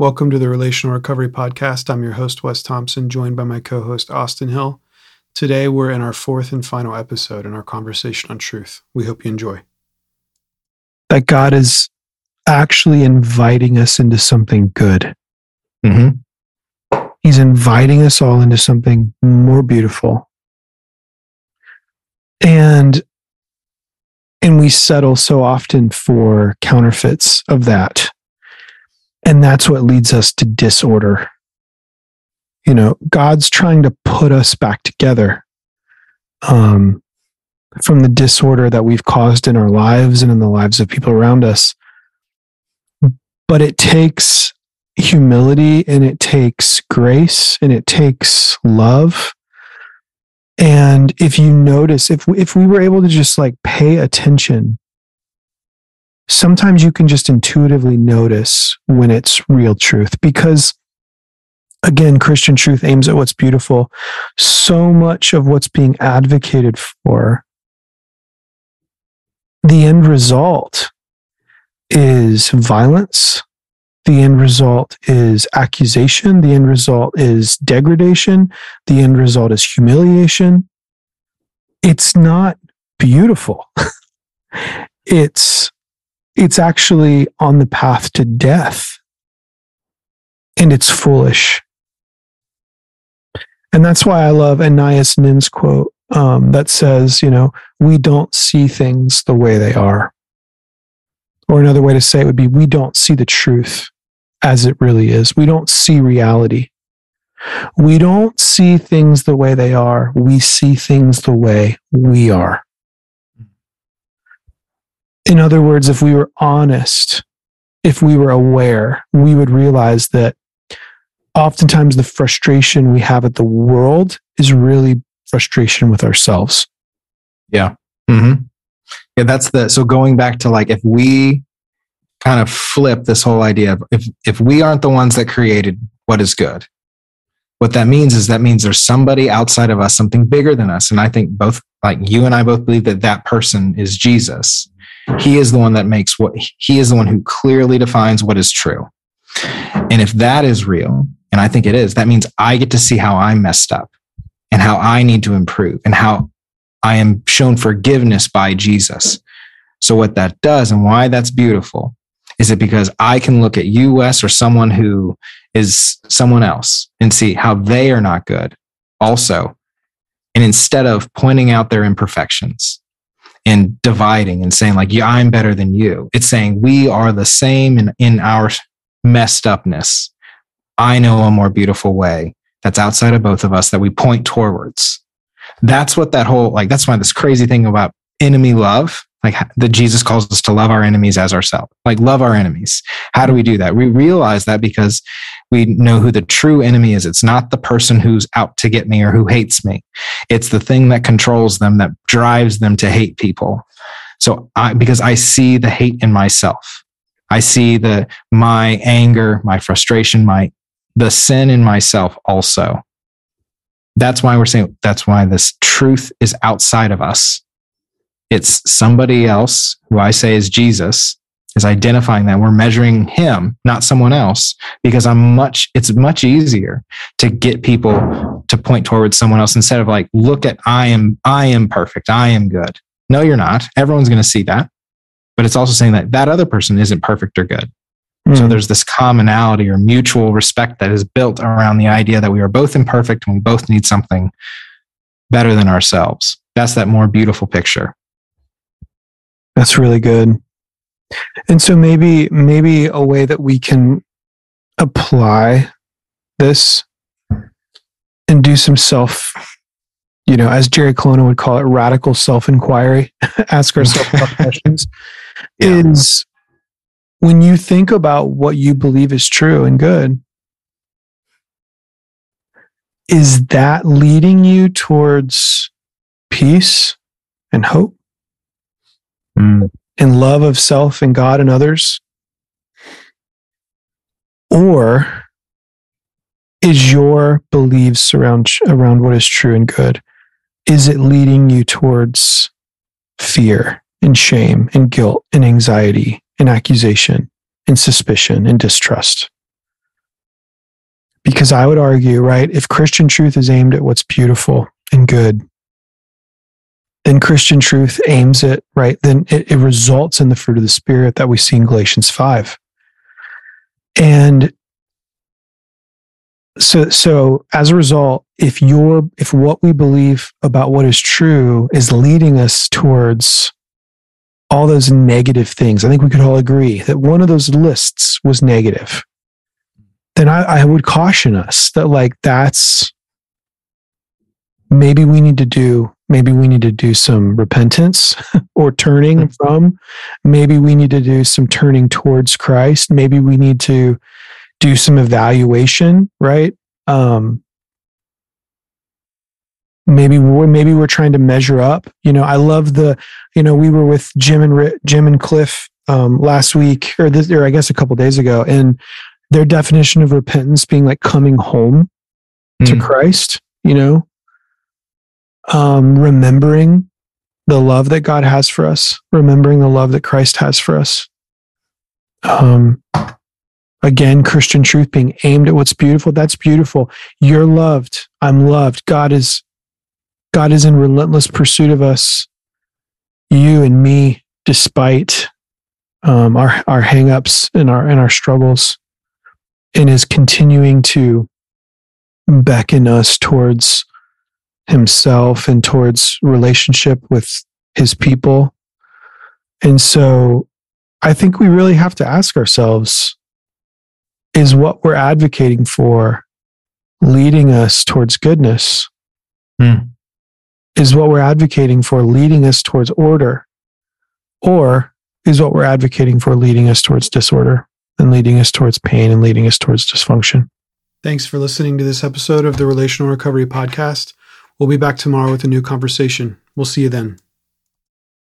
Welcome to the Relational Recovery Podcast. I'm your host, Wes Thompson, joined by my co host, Austin Hill. Today, we're in our fourth and final episode in our conversation on truth. We hope you enjoy. That God is actually inviting us into something good. Mm-hmm. He's inviting us all into something more beautiful. And and we settle so often for counterfeits of that. And that's what leads us to disorder. You know, God's trying to put us back together um, from the disorder that we've caused in our lives and in the lives of people around us. But it takes humility and it takes grace and it takes love and if you notice, if we, if we were able to just like pay attention, sometimes you can just intuitively notice when it's real truth because again, Christian truth aims at what's beautiful. So much of what's being advocated for, the end result is violence, the end result is accusation. The end result is degradation. The end result is humiliation. It's not beautiful. it's, it's actually on the path to death. And it's foolish. And that's why I love Anais Nin's quote um, that says, you know, we don't see things the way they are. Or another way to say it would be, we don't see the truth as it really is. We don't see reality. We don't see things the way they are. We see things the way we are. In other words, if we were honest, if we were aware, we would realize that oftentimes the frustration we have at the world is really frustration with ourselves. Yeah. Mm-hmm. Yeah, that's the so going back to like if we kind of flip this whole idea of if if we aren't the ones that created what is good what that means is that means there's somebody outside of us something bigger than us. And i think both like you and i both believe that that person is jesus. He is the one that makes what he is the one who clearly defines what is true. And if that is real and i think it is that means i get to see how i'm messed up and how i need to improve and how i am shown forgiveness by jesus. So what that does and why that's beautiful is it because I can look at you, Wes, or someone who is someone else and see how they are not good also? And instead of pointing out their imperfections and dividing and saying, like, yeah, I'm better than you, it's saying we are the same in, in our messed upness. I know a more beautiful way that's outside of both of us that we point towards. That's what that whole, like, that's why this crazy thing about enemy love like that Jesus calls us to love our enemies as ourselves. Like love our enemies. How do we do that? We realize that because we know who the true enemy is. It's not the person who's out to get me or who hates me. It's the thing that controls them that drives them to hate people. So I, because I see the hate in myself. I see the, my anger, my frustration, my, the sin in myself also. That's why we're saying that's why this truth is outside of us it's somebody else who I say is Jesus is identifying that we're measuring him, not someone else, because I'm much, it's much easier to get people to point towards someone else instead of like, look at, I am, I am perfect. I am good. No, you're not. Everyone's going to see that. But it's also saying that that other person isn't perfect or good. Mm. So hmm. there's this commonality or mutual respect that is built around the idea that we are both imperfect and we both need something better than ourselves. That's that more beautiful picture. That's really good. And so maybe maybe a way that we can apply this and do some self you know, as Jerry Colonna would call it, radical self inquiry, ask ourselves questions, yeah. is when you think about what you believe is true and good, is that leading you towards peace and hope? Mm. in love of self and God and others? Or is your beliefs around around what is true and good is it leading you towards fear and shame and guilt and anxiety and accusation and suspicion and distrust Because I would argue, right, if Christian truth is aimed at what's beautiful and good, then Christian truth aims at, right, then it, it results in the fruit of the Spirit that we see in Galatians 5. And so so as a result if you're if what we believe about what is true is leading us towards all those negative things i think we could all agree that one of those lists was negative then i, I would caution us that like that's maybe we need to do maybe we need to do some repentance or turning mm-hmm. from maybe we need to do some turning towards christ maybe we need to do some evaluation, right? Um, maybe we're maybe we're trying to measure up. You know, I love the. You know, we were with Jim and Jim and Cliff um, last week, or this, or I guess a couple days ago, and their definition of repentance being like coming home mm. to Christ. You know, um, remembering the love that God has for us, remembering the love that Christ has for us. Um, Again, Christian truth being aimed at what's beautiful. That's beautiful. You're loved. I'm loved. God is God is in relentless pursuit of us, you and me, despite um, our our hangups and our and our struggles, and is continuing to beckon us towards Himself and towards relationship with His people. And so, I think we really have to ask ourselves is what we're advocating for leading us towards goodness? Mm. Is what we're advocating for leading us towards order? Or is what we're advocating for leading us towards disorder and leading us towards pain and leading us towards dysfunction? Thanks for listening to this episode of the Relational Recovery Podcast. We'll be back tomorrow with a new conversation. We'll see you then.